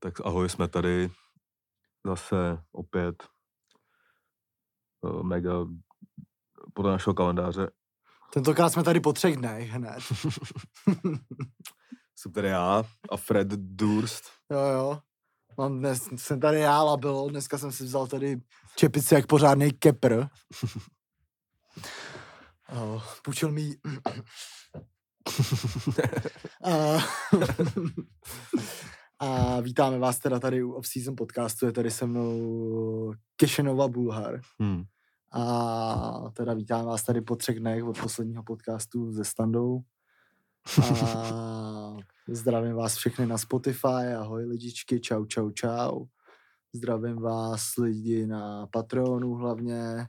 tak ahoj, jsme tady zase opět uh, mega podle našeho kalendáře. Tentokrát jsme tady po třech dnech hned. Jsem tady já a Fred Durst. jo, jo. Mám dnes, jsem tady já labil, dneska jsem si vzal tady čepici jak pořádný kepr. oh, půjčil mi a, a vítáme vás teda tady u Off-Season podcastu, je tady se mnou Kešenova Bulhar. Hmm. A teda vítáme vás tady po třech dnech od posledního podcastu se Standou. A zdravím vás všechny na Spotify, ahoj lidičky, čau, čau, čau. Zdravím vás lidi na Patreonu hlavně,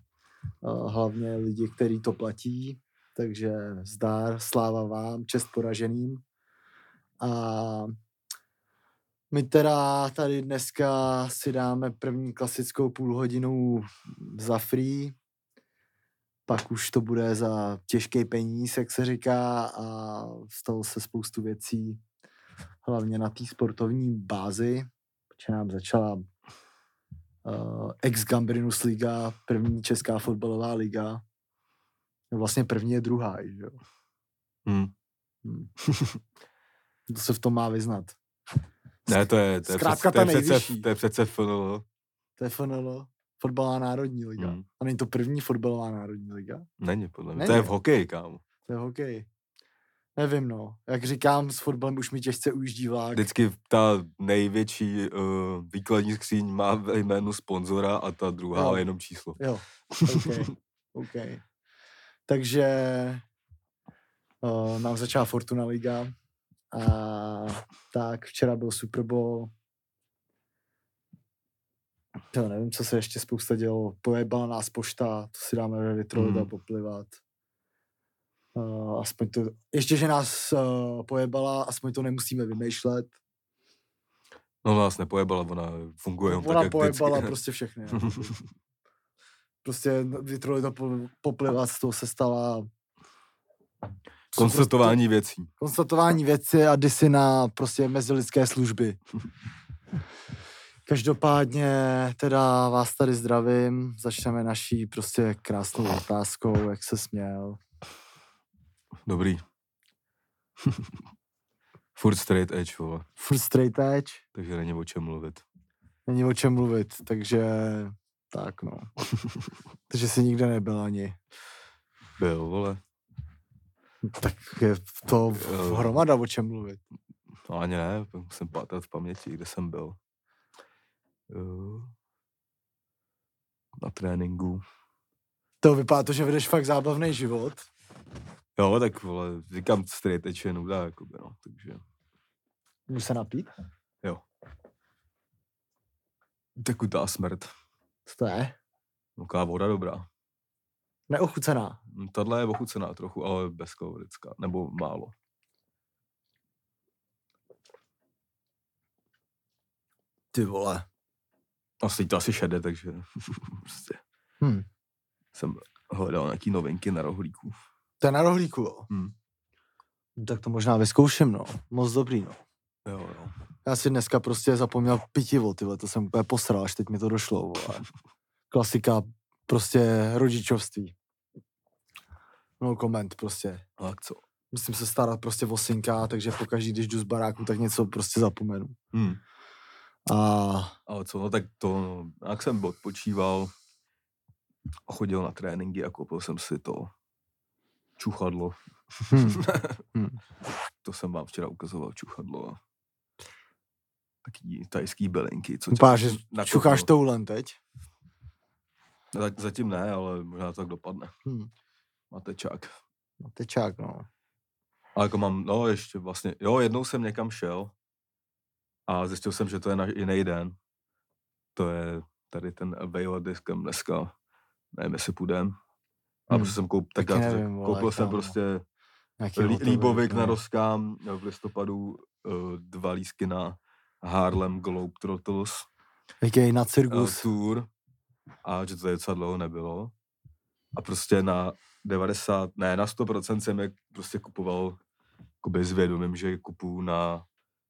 hlavně lidi, kteří to platí. Takže zdár, sláva vám, čest poraženým. A my teda tady dneska si dáme první klasickou půl hodinu za free, pak už to bude za těžký peníz, jak se říká, a stalo se spoustu věcí, hlavně na té sportovní bázi, protože nám začala uh, ex Gambrinus Liga, první česká fotbalová liga. Vlastně první je druhá, že jo. Hmm. Hmm. to se v tom má vyznat. Ne, to je, to je, Zkrátka přece, to je přece, to je přece FNL. To je FNL, fotbalová národní liga. Hmm. A není to první fotbalová národní liga? Není, podle mě. Není. To je v hokeji, kámo. To je hokej. Nevím, no. Jak říkám, s fotbalem už mi těžce ujíždí vlák. Vždycky ta největší uh, výkladní skříň má ve jménu sponzora a ta druhá Jo. jenom číslo. Jo, OK. OK. Takže uh, nám začala Fortuna Liga a tak včera byl Super Bowl. To nevím, co se ještě spousta dělo. Pojebala nás pošta, to si dáme ve Detroitu Mhm. poplivat. Uh, aspoň to, ještě, že nás uh, pojebala, aspoň to nemusíme vymýšlet. No nás nepojebala, ona funguje Ona tak, jak pojebala vždycky. prostě všechny. no. prostě Detroit to poplivat, z toho se stala Konstatování věcí. konstatování věci a disy na prostě mezilidské služby. Každopádně teda vás tady zdravím, začneme naší prostě krásnou otázkou, jak se směl. Dobrý. Furt straight edge, vole. Furt straight edge, Takže není o čem mluvit. není o čem mluvit, takže tak no. takže si nikde nebyl ani. Byl, vole. Tak je to Jo. hromada o čem mluvit. No ani ne, musím pátrat v paměti, kde jsem byl. Jo. Na tréninku. To vypadá to, že vedeš fakt zábavný život. Jo, tak vole, říkám straight edge je nuda, jakoby, no, takže. Můžu se napít? Tekutá smrt. Co to je? Taková voda dobrá. Neochucená. Hm, Tahle je ochucená trochu, ale bezkalorická, nebo málo. Ty vole. Asi to asi šede, takže prostě Hm. jsem hledal nějaký novinky na rohlíku. To je na rohlíku, jo. Hm. Tak to možná vyzkouším, no. Moc dobrý, no. Jo, jo. Já si dneska prostě zapomněl pitivo, tyhle, to jsem úplně posral, až teď mi to došlo, vole. Klasika prostě rodičovství. No koment prostě. A jak co? Musím se starat prostě o synka, takže pokaždý, když jdu z baráku, tak něco prostě zapomenu. Hm. A Ale co, no tak to, no, jak jsem odpočíval, a chodil na tréninky a koupil jsem si to čuchadlo. hm, hm. To jsem vám včera ukazoval, čuchadlo. a Taký tajský belinky. Co tě že čucháš toulen teď. Za- Zatím ne, ale možná to tak dopadne. Hm. Máte čák. No, no. Ale jako mám, no ještě vlastně, jo, jednou jsem někam šel a zjistil jsem, že to je na jiný den. To je tady ten Avail diskem dneska. Nevím, jestli půjdem. A Hmm, prostě jsem koup, tak já to nevím, vole, koupil jsem kámo. prostě Nějaký Lí- Líbovik no. na Roskám v listopadu uh, dva lísky na Harlem Globetrotters Jaký na uh, cirkus. tour a že to je docela dlouho nebylo. A prostě na 90, ne, na 100% jsem je prostě kupoval jakoby s vědomím, že kupuju na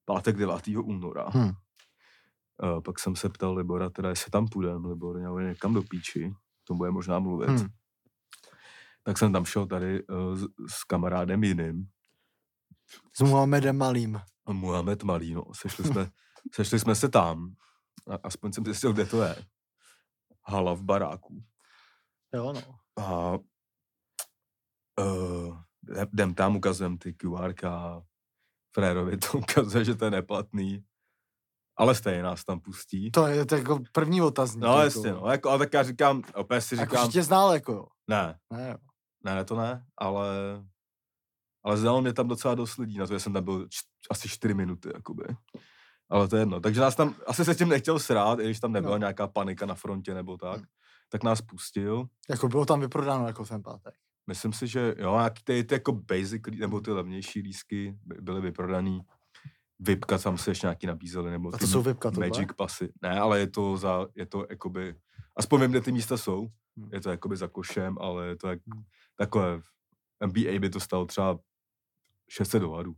pátek 9. února. Hm. Uh, pak jsem se ptal Libora, teda jestli tam půjdem, Libor měl někam do píči, to bude možná mluvit. Hmm. Hmm. Tak jsem tam šel tady uh, s, s kamarádem jiným, S Muhammedem Malým. Muhammed Malý, no. Sešli jsme, sešli jsme se tam, a, aspoň jsem zjistil, kde to je. Hala v baráku. Jo, no. A uh, jdem tam, ukazujem ty QR a Frérovi to ukazuje, že to je neplatný. Ale stejně nás tam pustí. To je to jako první otazník. No jako. jasně, no. Jako, ale tak já říkám, opět si Jako, říkám, že tě znal, jako jo. ne, Ne, jo. ne, ne, to ne, ale ale znalo mě tam docela dost lidí, na to, že jsem tam byl č- asi čtyři minuty, jakoby. Ale to je jedno. Takže nás tam, asi se tím nechtěl srát, i když tam nebyla No. nějaká panika na frontě nebo tak, tak nás pustil. Jako bylo tam vyprodáno jako ten pátek. Myslím si, že jo, ty, ty jako basic, nebo ty levnější lísky by- byly vyprodaný. Vipka tam se ještě nějaký nabízely, nebo A to jsou VIPka tohle? Magic pasy. Ne, ale je to za, je to jakoby, aspoň vím, kde ty místa jsou. Hmm. Je to jakoby za košem, ale je to jak, Hmm. takové, NBA by to stalo třeba 600 dolarů.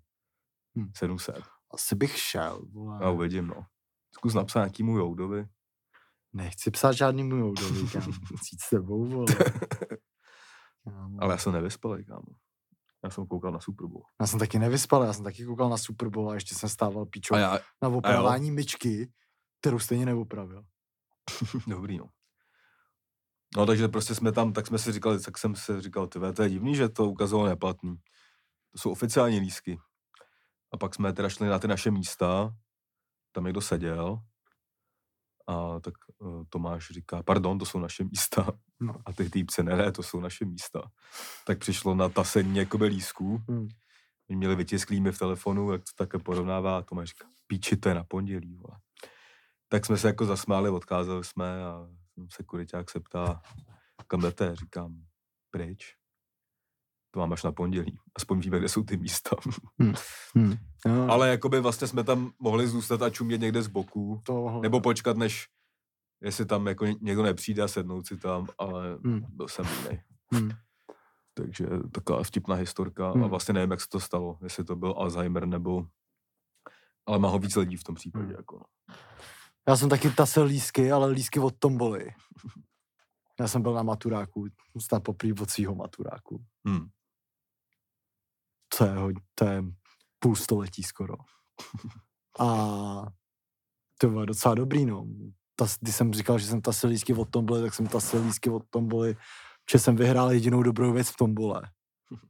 Hmm. 700. Asi bych šel. Vole. Já uvidím, no. Zkus napsat nějakýmu Joudovi. Nechci psát žádný můj oudovi, kam. Cít s tebou, vole. Kámo. Ale já jsem nevyspalý, kámo. Já jsem koukal na Super Bowl. Já jsem taky nevyspal, já jsem taky koukal na Super Bowl a ještě jsem stával píčou A já, na opravování myčky, kterou stejně neopravil. Dobrý, no. No, takže prostě jsme tam, tak jsme si říkali, tak jsem si říkal, ty to je divný, že to ukazovalo neplatný. To jsou oficiální lísky. A pak jsme teda šli na ty naše místa, tam někdo seděl a tak uh, Tomáš říká, pardon, to jsou naše místa. No. A ty týpce, ne, ne, to jsou naše místa. Tak přišlo na tasení jakoby lísků. Hmm. Oni měli vytisklý mi v telefonu, jak to také porovnává. A Tomáš říká, píči, to je na pondělí. Vole. Tak jsme se jako zasmáli, odkázali jsme a sekuriták se ptá, kam jdete? Říkám, pryč. To mám až na pondělí. Aspoň víme, kde jsou ty místa. Hmm. No, Ale jakoby vlastně jsme tam mohli zůstat a čumět někde z boku. to, Nebo počkat, než jestli tam jako ně- někdo nepřijde a sednout si tam, ale Hmm. byl jsem jiný. Hmm. Takže taková vtipná historka Hmm. a vlastně nevím, jak se to stalo, jestli to byl Alzheimer nebo... Ale má ho víc lidí v tom případě. Hmm. Jako. Já jsem taky tasil lísky, ale lísky od Tomboli. Já jsem byl na maturáku, snad poprvé od svého maturáku. Hmm. To je, to je půl století skoro. A to bylo docela dobrý, no. Tas, když jsem říkal, že jsem tasil lísky od Tomboli, tak jsem tasil lísky od Tomboli, že jsem vyhrál jedinou dobrou věc v Tombole.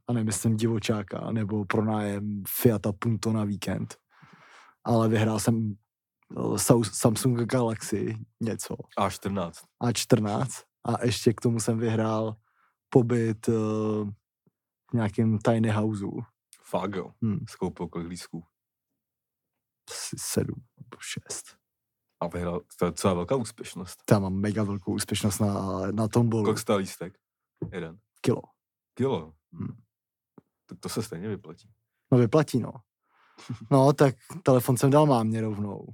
A nemyslím divočáka, nebo pronájem Fiata Punto na víkend. Ale vyhrál jsem eh, Samsung Galaxy něco. A14. A14 a ještě k tomu jsem vyhrál pobyt uh, v nějakém tiny houseu. Fakt jo. Hmm. Skoupil kolik lísků. Asi sedm nebo šest. A vyhrál, to je docela velká úspěšnost. Tam mám mega velkou úspěšnost na, na tombolu. Kolik stál lístek? Jeden. Kilo. Kilo. Hmm. Tak to se stejně vyplatí. No vyplatí, no. No, tak telefon jsem dal mámě rovnou.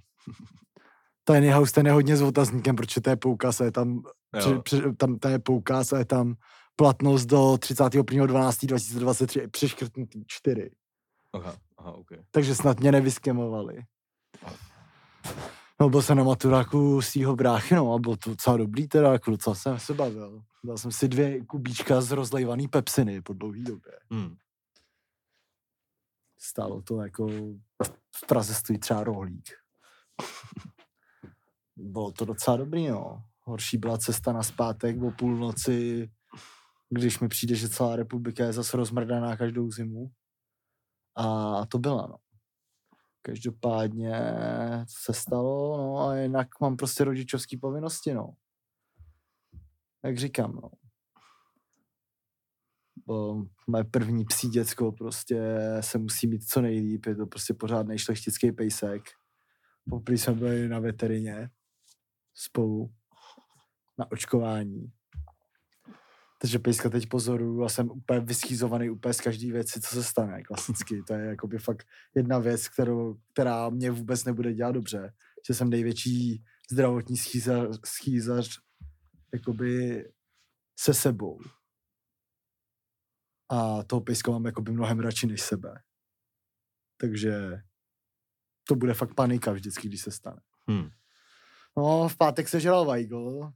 Tiny house ten je hodně s otazníkem, protože to je poukaz a je tam, při, při, tam to je poukaz a je tam platnost do 31.12.2023 přeškrtnutý čtyři. Aha, aha, OK. takže snad mě nevyskemovali. No byl jsem na maturáku svýho bráchy, no a bylo to docela dobrý teda, jako docela jsem se bavil. Dal jsem si dvě kubíčka z rozlejvaný pepsiny po dlouhý době. Hmm. Stálo to jako, v Praze stojí třeba rohlík. Bylo to docela dobrý, no. Horší byla cesta na zpátek o půlnoci, když mi přijde, že celá republika je zase rozmrdaná každou zimu. A to byla, no. Každopádně se stalo, no a jinak mám prostě rodičovský povinnosti, no. Jak říkám, no. Bo moje první psí děcko prostě se musí mít co nejlíp, je to prostě pořádný šlechtický pejsek. Poprvé jsme byli na veterině spolu na očkování. Takže pejska teď pozoruju a jsem úplně vyschýzovaný úplně z každé věci, co se stane, klasicky. To je jakoby fakt jedna věc, kterou, která mě vůbec nebude dělat dobře. Že jsem největší zdravotní schýzař, schýzař jakoby se sebou. A toho pejska mám jakoby mnohem radši než sebe. Takže to bude fakt panika vždycky, když se stane. Hmm. No, v pátek se žral Weigl.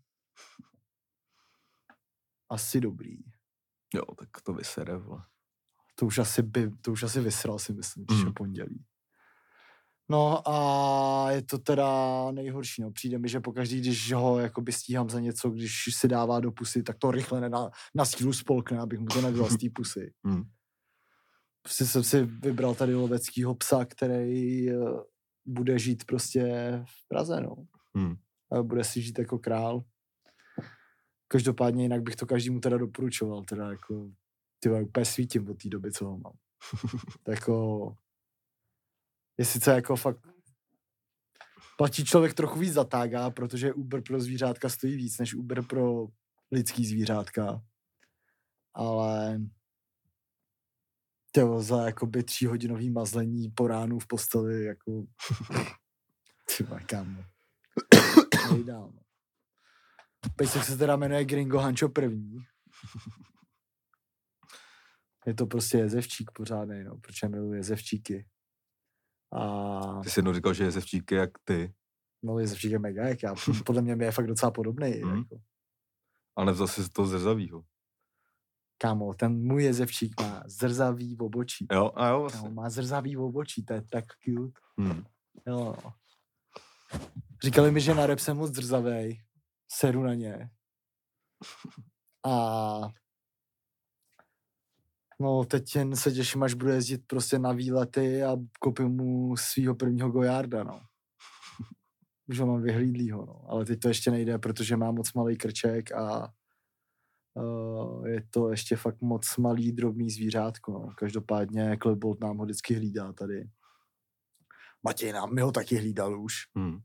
Asi dobrý. Jo, tak to vysere, vole. To už asi, by, to už asi vysral, si myslím, když Mm. je pondělí. No a je to teda nejhorší, no. Přijde mi, že pokaždý, když ho jakoby stíhám za něco, když si dává do pusy, tak to rychle na, na sílu spolkne, abych mu to nedal z té pusy. Hmm. Prostě jsem si vybral tady loveckýho psa, který eh, bude žít prostě v Praze, no. Hmm. A bude si žít jako král. Každopádně jinak bych to každému teda doporučoval, teda jako ty úplně svítím od té doby, co ho mám. To jako je sice jako fakt platí člověk trochu víc za tága, protože Uber pro zvířátka stojí víc než Uber pro lidský zvířátka. Ale tělo za jakoby tříhodinový mazlení po ránu v posteli, jako ty kámo. Nejdál, no. Pejsek se teda jmenuje Gringo Hancho první. Je to prostě jezevčík pořádný, no, protože miluji jezevčíky. A Ty jsi jednou říkal, že je zevčíky jak ty, no, jezevčík je mega, jak já. Podle mě je fakt docela podobný. Mhm. Jako. ale nevzal jsi to zrzavýho. Kámo, ten můj jezevčík má zrzavý obočí. Jo, a jo, Kámo, vlastně. má zrzavý obočí, to je tak cute. Hmm. Jo. Říkali mi, že na rep jsem moc drzavej. Seru na ně. A no teď jen se těším, až budu jezdit prostě na výlety a koupím mu svého prvního gojarda, no. Už ho mám vyhlídlýho, no. Ale teď to ještě nejde, protože má moc malý krček a uh, je to ještě fakt moc malý, drobný zvířátko, no. Každopádně Klebold nám ho vždycky hlídá tady. Matěj nám mi ho taky hlídal už. Hmm.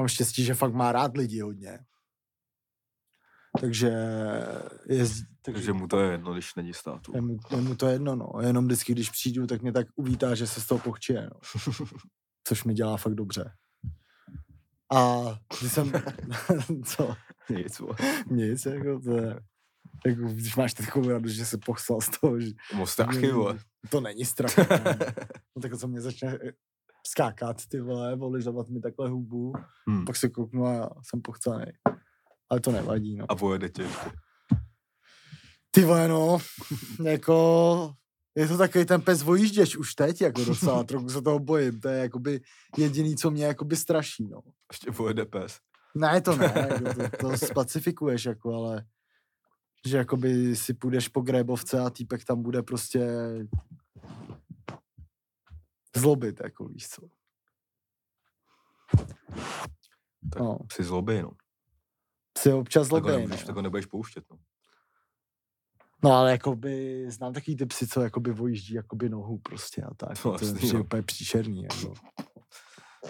Mám štěstí, že fakt má rád lidi hodně. Takže jezdí, takže Takže mu to je jedno, když není státu. je mu, je mu to jedno, no. Jenom vždycky, když přijdu, tak mě tak uvítá, že se z toho pochčije, no. Což mi dělá fakt dobře. A když jsem, co, Nic, nic, jako to je, jako, když máš takovou radost, že se pochsal z toho, že Mostáchy, vole. to není strach. kámo. no tak co mě začne skákat, ty vole, voližovat mi takhle hubu, Hmm. pak se kouknu a jsem pochcený. Ale to nevadí, no. A pojede tě ještě. Ty vole, no, jako, je to takový ten pes vojížděč už teď, jako docela, trochu se toho bojím, to je jakoby jediný, co mě jakoby straší, no. Ještě pojede pes. Ne, to ne, jako to, to spacifikuješ, jako, ale že jakoby si půjdeš po grébovce a týpek tam bude prostě zlobit, jako víš co. Tak No. si zlobej, no. Si občas Tak ho, zlobí, nebudeš, tak ho nebudeš pouštět, no. No ale jakoby, znám takový ty psy, co jakoby vojíždí jakoby nohu prostě a tak. To To, je no. úplně příšerný, jako.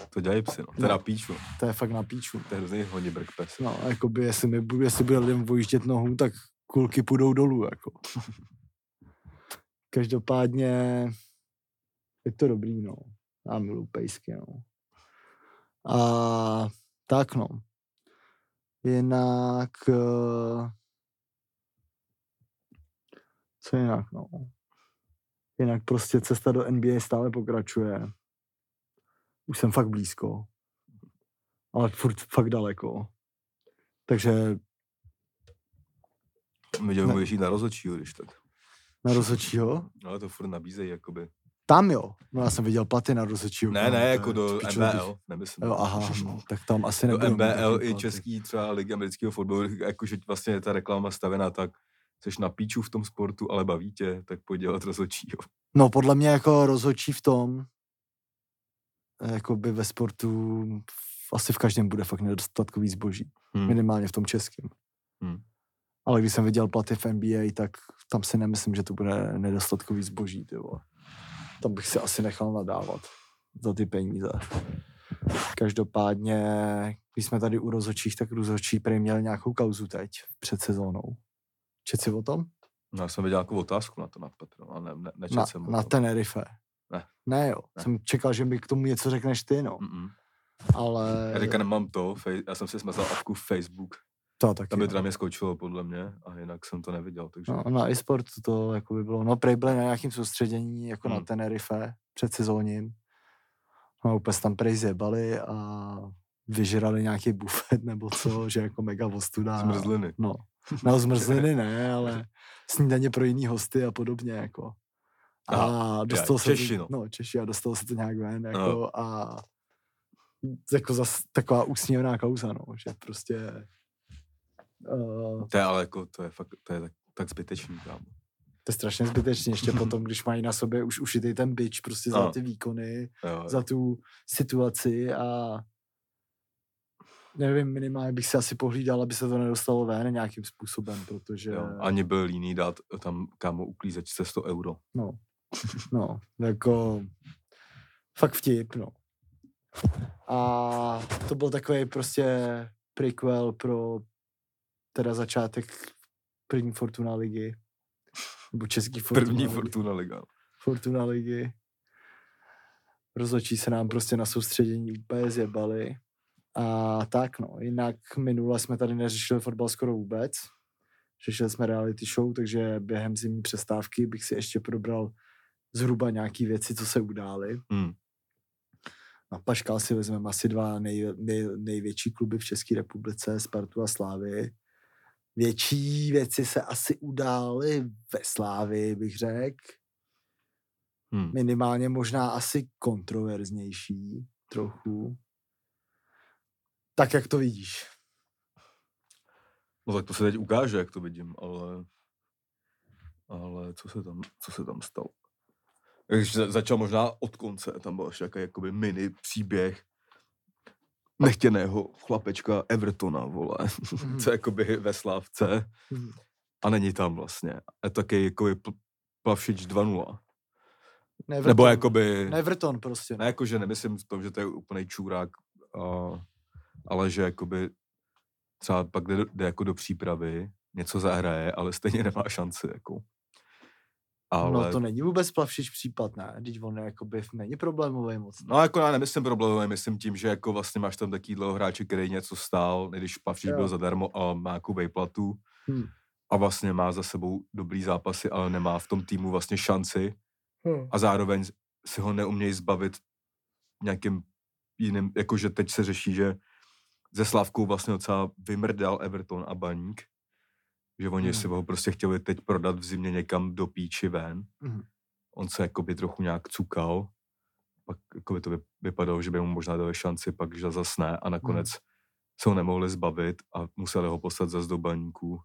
To dělají psy, no. To je No. na píču. To je fakt na píču. To je hrozný honibrk pes. No, jakoby, jestli, mi, jestli bude lidem vojíždět nohu, tak kulky půjdou dolů, jako. Každopádně je to dobrý, no. Já miluji pejsky, no. A tak, no. Jinak... eh, Co jinak, no. Jinak prostě cesta do NBA stále pokračuje. Už jsem fakt blízko. Ale furt fakt daleko. Takže My budeš jít na rozhodčího, když tak. na rozhodčího? Ale to furt nabízejí, jakoby. Tam jo. No já jsem viděl platy na rozhodčího. Ne, ne, jako do. MBL, nemyslím. Jo, aha, no, tak tam asi do nebudu. mít MBL i český třeba ligy amerického fotbalu, jakože vlastně je ta reklama stavená tak, jsi na píču v tom sportu, ale baví tě, tak pojď dělat rozhodčího. No podle mě jako rozhodčí v tom, jakoby ve sportu asi v každém bude fakt nedostatkový zboží. Hmm. Minimálně v tom českém. Hmm. Ale když jsem viděl platy v NBA, tak tam si nemyslím, že to bude nedostatkový zboží, ty vole. Tam bych si asi nechal nadávat za ty peníze. Každopádně, když jsme tady u rozhodčích, tak rozhodčí prý měl nějakou kauzu teď před sezónou. Čet si o tom? No, já jsem viděl nějakou otázku na to na Petro, ale ne, ne, nečet Na, jsem na. Tenerife. Ne. Ne jo, Ne. jsem čekal, že mi k tomu něco řekneš ty, no. Mm-mm. Ale Já teďka nemám to, fej, já jsem si smazal apku Facebook, to taky. tam mi no. teda mě skočilo podle mě a jinak jsem to neviděl, takže No, na e-sport to jako by bylo, no prej byli na nějakým soustředění jako na Hmm. Tenerife před sezóním. No úplně tam prej zjebali a vyžrali nějaký bufet nebo co, že jako mega ostuda. Zmrzliny. No, no zmrzliny ne, ale snídaně pro jiný hosty a podobně, jako. A Aha, dostal já, se Češi, to, no. no, Češi a dostal se to nějak ven, jako, No. a jako zas taková úsměvná kauza, no, že prostě uh, To je ale jako, to je fakt, to je tak, tak zbytečný, kámo. to je strašně zbytečně, ještě potom, když mají na sobě už ušitý ten bič prostě za No. ty výkony, Jo, za tu situaci a nevím, minimálně bych se asi pohlídal, aby se to nedostalo ven nějakým způsobem, protože jo. Ani byl líný dát tam, kámo, uklízečce 100 euro. no, no, jako fakt vtip, no. A to byl takový prostě prequel pro teda začátek první Fortuna ligy. Nebo český Fortuna První ligy. Fortuna Liga. Fortuna ligy. Rozhodčí se nám prostě na soustředění úplně zjebali. A tak no, jinak minule jsme tady neřešili fotbal skoro vůbec. Řešili jsme reality show, takže během zimní přestávky bych si ještě probral zhruba nějaký věci, co se udály. Hmm. Na Paškal si vezmeme asi dva nej, nej, největší kluby v České republice, Spartu a Slávy. Větší věci se asi udály ve Slávy, bych řekl Hmm. minimálně možná asi kontroverznější trochu. Tak, jak to vidíš? No tak to se teď ukáže, jak to vidím, ale, ale co se tam, co se tam stalo? Když za- začal možná od konce, tam byl ještě jaký jakoby mini příběh nechtěného chlapečka Evertona, vole, Mhm. co je jakoby ve Slávce Mhm. a není tam vlastně. Je to taky jakoby pl- Plavšič 2.0. Neverton. Nebo jakoby, Neverton prostě. ne jako, že nemyslím to, že to je úplný čůrák, a, ale že jakoby třeba pak jde, do- jde jako do přípravy, něco zahraje, ale stejně nemá šanci, jako. Ale, No to není vůbec plavšič případ, ne? Teď on jakoby není problémový moc. No jako já nemyslím problémový, myslím tím, že jako vlastně máš tam taký dlouho hráče, který něco stál, když Pavšič Jo. byl zadarmo a má jako vejplatu Hmm. a vlastně má za sebou dobrý zápasy, ale nemá v tom týmu vlastně šanci Hmm. a zároveň si ho neumějí zbavit nějakým jiným, jakože teď se řeší, že ze Slavkou vlastně docela vymrdal Everton a Baník, že oni Hmm. si ho prostě chtěli teď prodat v zimě někam do píči ven. Mhm. On se jakoby trochu nějak cukal, pak jakoby to vy- vypadalo, že by mu možná dali šanci, pak že zas ne a nakonec se ho nemohli zbavit a museli ho poslat zase do baníku,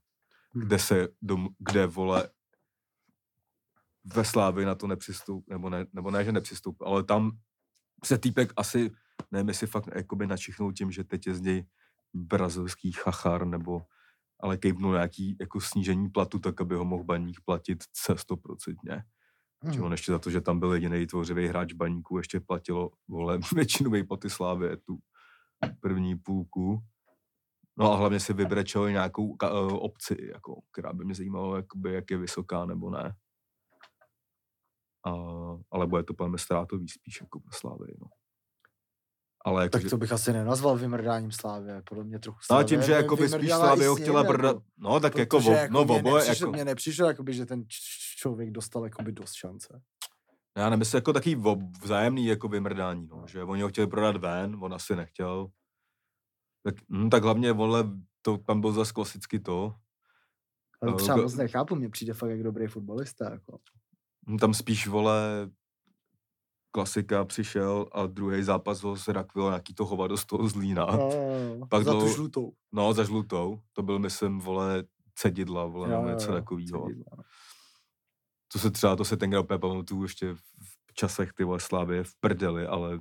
Hmm. kde se, dom, kde vole ve Slávi na to nepřistup, nebo ne, nebo ne, že nepřistup, ale tam se týpek asi, nevím, jestli fakt jakoby načichnul tím, že teď je z něj brazilský chachar, nebo ale kejpnul nějaký jako snížení platu, tak aby ho mohl baník platit se 100%. Že Mhm. on ještě za to, že tam byl jediný tvořivý hráč baníku, ještě platilo vole, většinu vejplaty Slávy, tu první půlku. No a hlavně si vybrečel nějakou ka- eh, obci, jako, která by mě zajímala, jakoby, jak je vysoká nebo ne. A, ale bude to podle mě ztrátový spíš jako pro Slávy. No. Ale jako, Tak to bych asi nenazval vymrdáním Slávy, podle mě trochu no a Slavia tím, že jako by spíš Slávy ho chtěla brdat, jako. no tak jako, vo, no mně oboje, nepřišlo, jako, mně nepřišlo, jakoby, že ten člověk dostal jakoby dost šance. Já nemyslím jako takový vzájemný jako vymrdání, no, že oni ho chtěli prodat ven, on asi nechtěl. Tak, hm, tak hlavně, vole, to tam byl zase klasicky to. Ale No, třeba go- moc nechápu, mně přijde fakt jak dobrý fotbalista. Jako. Hm, Tam spíš, vole, klasika přišel a druhý zápas ho zrakvil nějaký to hovado z toho zlína. No, Pak za tu dlouho- žlutou. No, za žlutou. To byl, myslím, vole, cedidla, vole, nebo něco takového. no. To se třeba, to se tenkrát úplně pamatuju ještě v, časech ty vole Slávy v prdeli, ale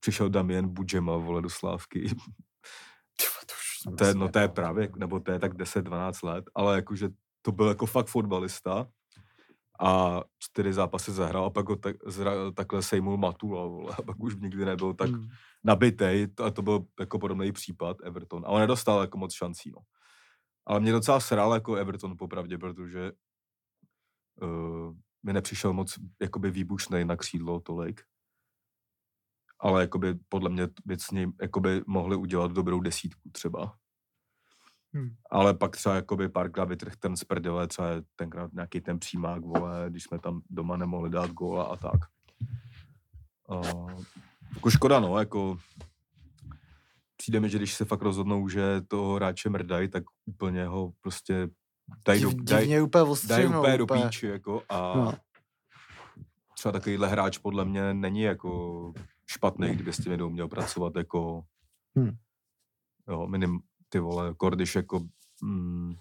přišel Damien Budžema, vole, do Slávky. Tyva, to už jsem To je, no to je právě, nebo to je tak 10-12 let, ale jakože to byl jako fakt fotbalista a čtyři zápasy zahrál a pak ho tak, zra, takhle sejmul Matula, vole, a pak už nikdy nebyl tak Hmm. nabitej a to byl jako podobný případ Everton. A on nedostal jako moc šancí, no. Ale mě docela sral jako Everton popravdě, protože uh, mi nepřišel moc jakoby výbušnej na křídlo tolik. Ale jakoby podle mě věcně jakoby mohli udělat dobrou desítku třeba. Hmm. Ale pak třeba jakoby párkrát vytrh ten z prdele, třeba tenkrát nějaký ten přímák, vole, když jsme tam doma nemohli dát góla a tak. Uh, jako škoda, no, jako přijde mi, že když se fakt rozhodnou, že toho hráče mrdají, tak úplně ho prostě dají do, daj, divně úplně dají ostřihnou, úplně do úplně. píči, jako, a No. třeba takovýhle hráč podle mě není jako špatný, kdyby s tím jednou měl pracovat jako Hmm. jo, minim, ty vole, Kordyš jako mm,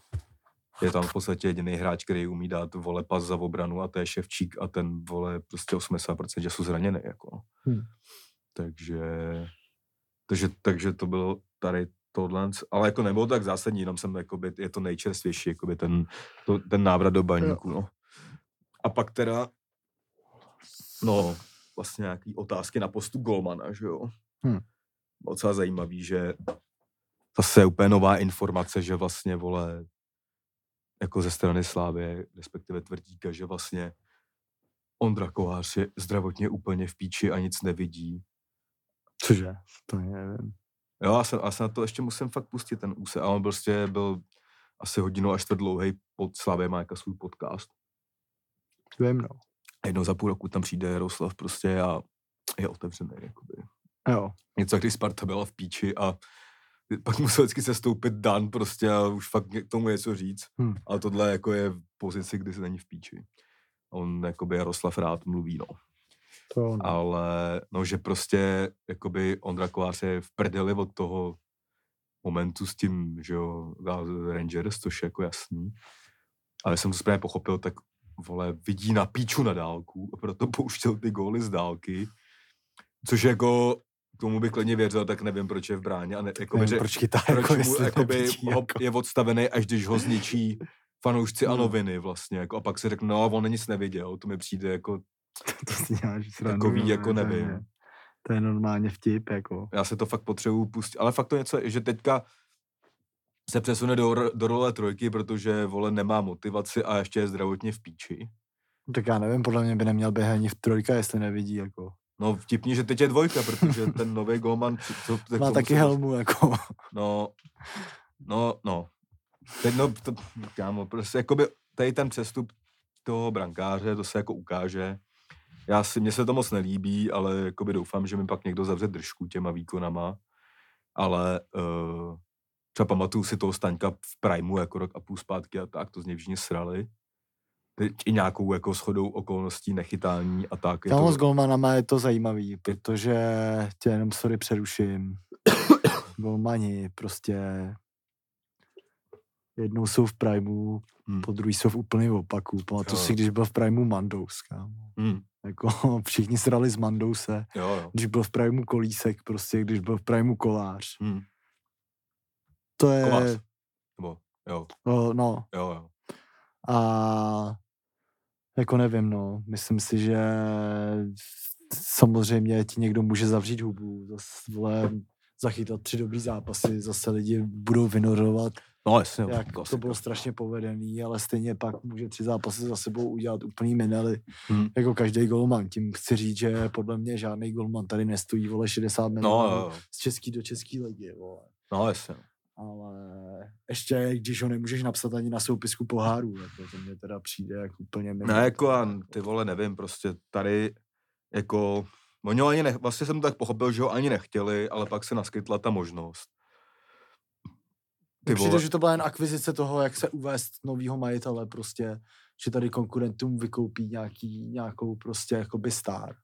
je tam v podstatě jediný hráč, který umí dát vole pas za obranu a to je Ševčík a ten vole prostě 80% času zraněný jako. Hmm. Takže, takže, takže to bylo tady tohle, ale jako nebylo tak zásadní, jenom jsem jakoby, je to nejčerstvější, jakoby ten, to, ten návrat do baníku, no. A pak teda, no, vlastně nějaký otázky na postu Golmana, že jo. Hmm. Docela zajímavý, že zase je úplně nová informace, že vlastně, vole, jako ze strany Slávy, respektive Tvrdíka, že vlastně Ondra Kovář je zdravotně úplně v píči a nic nevidí. Cože? To nevím. Jo, já se, já se na to ještě musím fakt pustit ten úse. A on prostě byl asi hodinu až čtvrt dlouhý pod Slávě má jako svůj podcast. Vím, no. A jednou za půl roku tam přijde Jaroslav prostě a je otevřený, jakoby. Jo. Něco, když Sparta byla v píči a pak musel vždycky se stoupit Dan prostě a už fakt k tomu něco říct. Hmm. Ale tohle jako je v pozici, kdy se není v píči. A On jakoby Jaroslav rád mluví, no. To jo, no. ale no, že prostě jakoby Ondra Kovář je v prdeli od toho momentu s tím, že jo, Rangers, což je jako jasný. Ale jsem to správně pochopil, tak vole, vidí na píču na dálku a proto pouštěl ty góly z dálky, což jako tomu bych klidně věřil, tak nevím, proč je v bráně. A ne, jako, Nevím, že, proč chytá, proč jako mu jakoby, nevidí, ho, jako. je odstavený, až když ho zničí fanoušci a No. noviny vlastně. Jako, a pak si řekne, no on nic neviděl, to mi přijde jako to si děláš srandu, Takový no, jako to je- nevím. To je normálně vtip, jako. já se to fakt potřebuju pustit. Ale fakt to něco, je, že teďka se přesune do, do role trojky, protože vole nemá motivaci a ještě je zdravotně v píči. Tak já nevím, podle mě by neměl být ani v trojka, jestli nevidí, jako. No vtipně, že teď je dvojka, protože ten nový golman... Co, tak Má taky helmu, jako. No, no, no. Teď no, to, kámo, prostě jakoby tady ten přestup toho brankáře, to se jako ukáže. Já si, mně se to moc nelíbí, ale jakoby doufám, že mi pak někdo zavře držku těma výkonama. Ale uh, třeba pamatuju si toho Staňka v Primeu jako rok a půl zpátky a tak, to z něj všichni srali. Teď i nějakou jako shodou okolností nechytání a tak. Kámo, to- s golmanama je to zajímavý, protože tě jenom sorry přeruším. Golmani prostě jednou jsou v Primeu, Hmm. po druhý jsou v úplném opaku. Pamatuju si, když byl v Primeu Mandous, kámo. Hmm, Jako všichni srali z Mandouse. jo, jo. Když byl v Primeu Kolísek, prostě, když byl v Primeu Kolář. Hmm. To je, Kovář. Nebo, jo, no, no, jo, jo. A jako nevím, no. Myslím si, že samozřejmě ti někdo může zavřít hubu, zase, vole, zachytat tři dobrý zápasy, zase lidi budou vynorovat, No jasně, jak to klasika. bylo strašně povedený, ale stejně pak může tři zápasy za sebou udělat úplný minely, Hmm. jako každý golman. Tím chci říct, že podle mě žádný golman tady nestojí, vole, 60 milionů No, z český do český ligy, vole. no jasně. Ale ještě, když ho nemůžeš napsat ani na soupisku poháru, jako to mě teda přijde jako úplně mimo. Ne, jako a ty vole, nevím, prostě tady, jako, oni ani ne, vlastně jsem tak pochopil, že ho ani nechtěli, ale pak se naskytla ta možnost. Ty přijde, vole, že to byla jen akvizice toho, jak se uvést novýho majitele prostě, že tady konkurentům vykoupí nějaký, nějakou prostě jakoby star.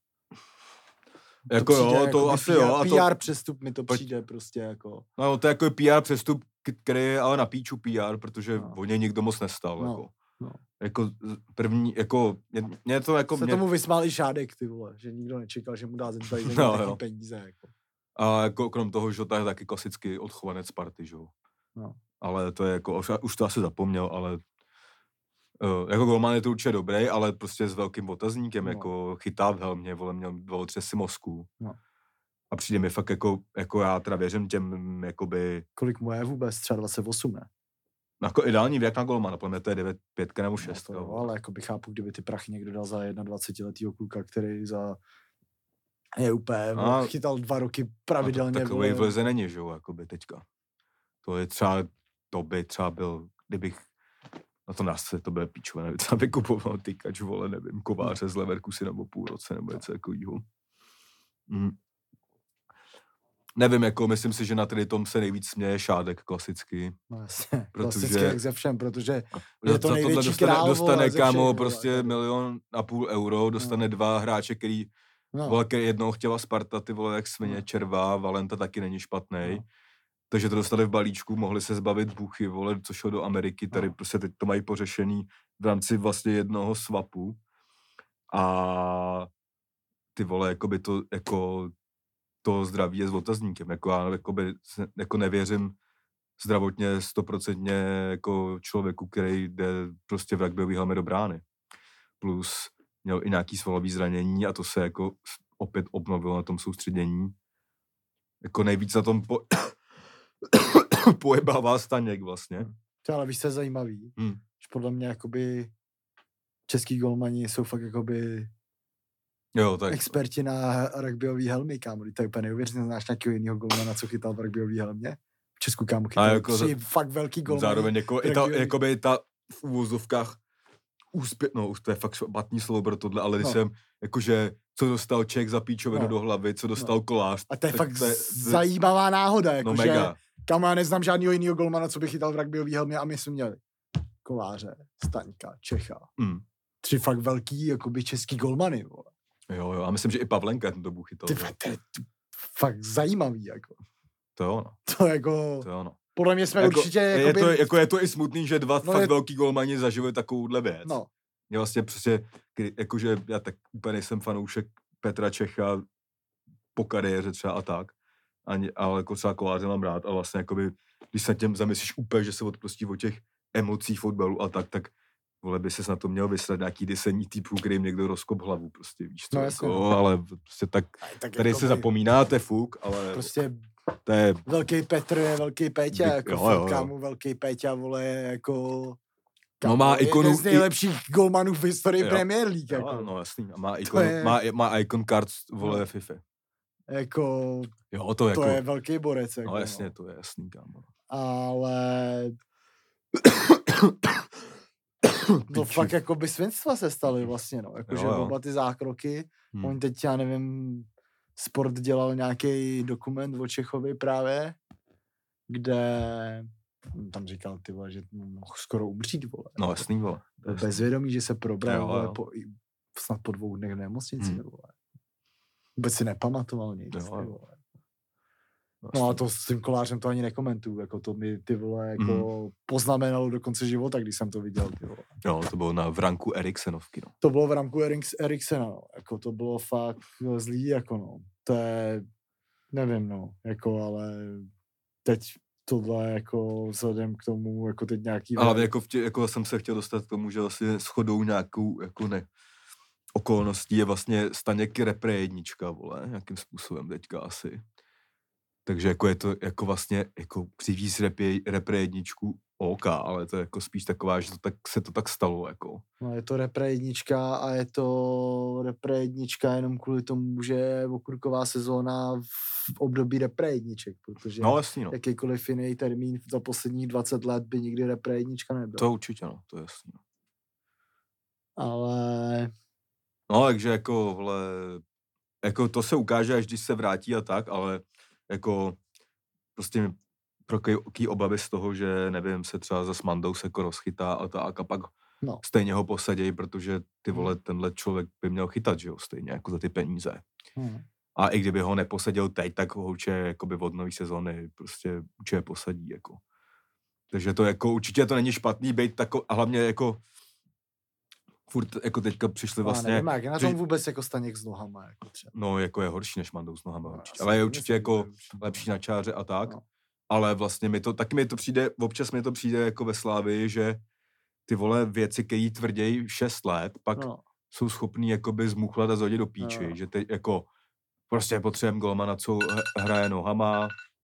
Jako jo, přijde to asi PR, jo, a to, PR přestup mi to přijde prostě jako, no, to je jako PR přestup, který je ale na píču PR, protože No. o něj nikdo moc nestal, No, jako. no. Jako první, jako, mě, mě to jako, se mě, tomu vysmál i Šádek, ty vole, že nikdo nečekal, že mu dá tady No, jo. peníze, jako. A jako krom toho, že to je taky klasický odchovanec party, že jo. No. Ale to je jako, už- už to asi zapomněl, ale uh, jako golman je to určitě dobrý, ale prostě s velkým otazníkem, No. jako chytá v helmě, vole, měl dva otřesy mozku. No. A přijde mi fakt jako, jako já teda věřím těm, mm, jakoby, Kolik mu je vůbec? Třeba 28, ne? jako ideální věk na golmana, podle mě to je 9, 5 nebo 6. No, to, jo, ale jako bych chápu, kdyby ty prachy někdo dal za 21-letýho kluka, který za je úplně, A- no, chytal dva roky pravidelně. Takový v vole. lize není, že jo, jakoby teďka. To je třeba, to by třeba byl, kdybych, na to nás to bude píčové, nevím, třeba vykupoval tykač, vole, nevím, kováře z Leverkusy nebo půl roce, nebo něco takového. Mm. Nevím, jako myslím si, že na tady tom se nejvíc směje šádek klasicky. No jasně, Protože- klasicky jak ze všem, protože Je to Za tohle největší dostane, král, dostane vole, kámo vole, prostě tady. milion a půl euro, dostane dva hráče, který no, Vole, který jednoho chtěla Sparta, ty vole, jak svině, No. Červá, Valenta taky není špatný. No. Takže to dostali v balíčku, mohli se zbavit Buchy, vole, co šlo do Ameriky, tady No. prostě teď to mají pořešený v rámci vlastně jednoho swapu. A ty vole, jakoby to, jako to zdraví je s otazníkem. Jako já jakoby, se- jako nevěřím zdravotně stoprocentně jako člověku, který jde prostě v rugbyový helmě do brány. Plus měl i nějaký svalový zranění a to se jako opět obnovilo na tom soustředění. Jako nejvíc na tom po... pojebává Staněk vlastně. to ale víš, co je zajímavý, Hmm. že podle mě jakoby český golmani jsou fakt jakoby Jo, tak experti na rugbyový helmy, kámo, to je úplně neuvěřitelné, znáš nějakého jiného golmana, co chytal v rugbyový helmě? V Česku, kámo, chytal jako za- tři fakt velký golmani. zároveň jako, i ta, jakoby ta v úvozovkách úspěch, no už to je fakt špatný slovo pro tohle, ale když No. jsem, jakože, co dostal Čech za píčovinu No. do hlavy, co dostal kolář. A to je tak fakt to je- zajímavá náhoda, No jako že, mega. Kámo, já neznám žádného jiného golmana, co by chytal v rugbyový helmě a my jsme měli Koláře, Staňka, Čecha. Mm. Tři fakt velký, jakoby český golmany, vole. Jo, jo, a myslím, že i Pavlenka ten dobu chytal. Ty, to je fakt zajímavý, jako. To jo, no. To jako, To jo, no. podle mě jsme Jako, určitě, je, jakoby, to, jako je to i smutný, že dva No fakt je- velký golmani zažili takovouhle věc. no, Já vlastně prostě, jakože já tak úplně nejsem fanoušek Petra Čecha po kariéře třeba a tak, ani, ale jako třeba koláře mám rád a vlastně jakoby, když se tím zamyslíš úplně, že se odprostí o těch emocí fotbalu a tak, tak vole by se na to měl vyslat nějaký desení typů, který jim někdo rozkop hlavu, prostě víš co, No jasně, jako, no. ale prostě tak, Aj, tak tady se jakoby zapomínáte fuk, ale Prostě to je, velký Petr je velký Péťa, Vy- jako jo, jo, jo. kámo, velký Péťa, vole, je jako... No, má je ikonu jeden z i- nejlepších golmanů v historii Jo. Premier League, jo, jako. no jasný, a má icon, je- má, má icon cards, vole, No. FIFA. Jako Jo, to, jako, to je velký borec, jako, no jasně, to je jasný, kámo. Ale to Piči. fakt jako by svinstva se staly vlastně, no. Jakože Jo, jo. oba ty zákroky. Hmm. On teď, já nevím, Sport dělal nějaký dokument o Čechovi právě, kde tam říkal, ty vole, že mohl skoro umřít, vole. No jasný, vole. Bezvědomí, že se probral, Jo, vole, jo. po, i- snad po dvou dnech v nemocnici, Hmm. vole. Vůbec si nepamatoval nic, Jo, ty vole. No a to s tím kolářem to ani nekomentuju, jako to mi ty vole jako Mhm. poznamenalo do konce života, když jsem to viděl, ty vole. Jo, to bylo na vranku Eriksenovky, no. To bylo v rámku Eriks, Eriksena, no. jako to bylo fakt zlý, jako no. To je, nevím, no, jako, ale teď tohle jako vzhledem k tomu, jako teď nějaký... Ale jako, tě, jako jsem se chtěl dostat k tomu, že vlastně shodou nějakou, jako ne, okolností je vlastně Staněk repre jednička, vole, nějakým způsobem teďka asi. Takže jako je to jako vlastně, jako přivíz repre, repre jedničku OK, ale to je jako spíš taková, že to tak, se to tak stalo, jako. No, je to repre jednička a je to repre jednička jenom kvůli tomu, že je okurková sezóna v období repre jedniček, protože No jasný, no. jakýkoliv jiný termín za posledních 20 let by nikdy repre jednička nebyl. To určitě, no, to je jasný. No. Ale No, takže jako, vole, jako to se ukáže, až když se vrátí a tak, ale jako prostě pro ký obavy z toho, že nevím, se třeba za Mandou se jako rozchytá a tak a pak no, stejně ho posadějí, protože ty Hmm. vole, tenhle člověk by měl chytat, že jo, stejně jako za ty peníze. hm. A i kdyby ho neposadil teď, tak ho určitě jakoby od nové sezóny prostě určitě posadí, jako. Takže to jako určitě to není špatný být tako, a hlavně jako furt jako teďka přišli vlastně, vlastně, nevím, jak je na tom vůbec jako staněk s nohama. Jako třeba. no jako je horší než Mandou s nohama No, určitě, ale je určitě jako lepší na čáře a tak. No. Ale vlastně mi to, taky mi to přijde, občas mi to přijde jako ve Slávii, že ty vole věci, které tvrdějí 6 let, pak No, jsou schopný jakoby zmuchlat a zhodit do píči, Jo. že teď jako prostě potřebujeme golmana, co hraje nohama,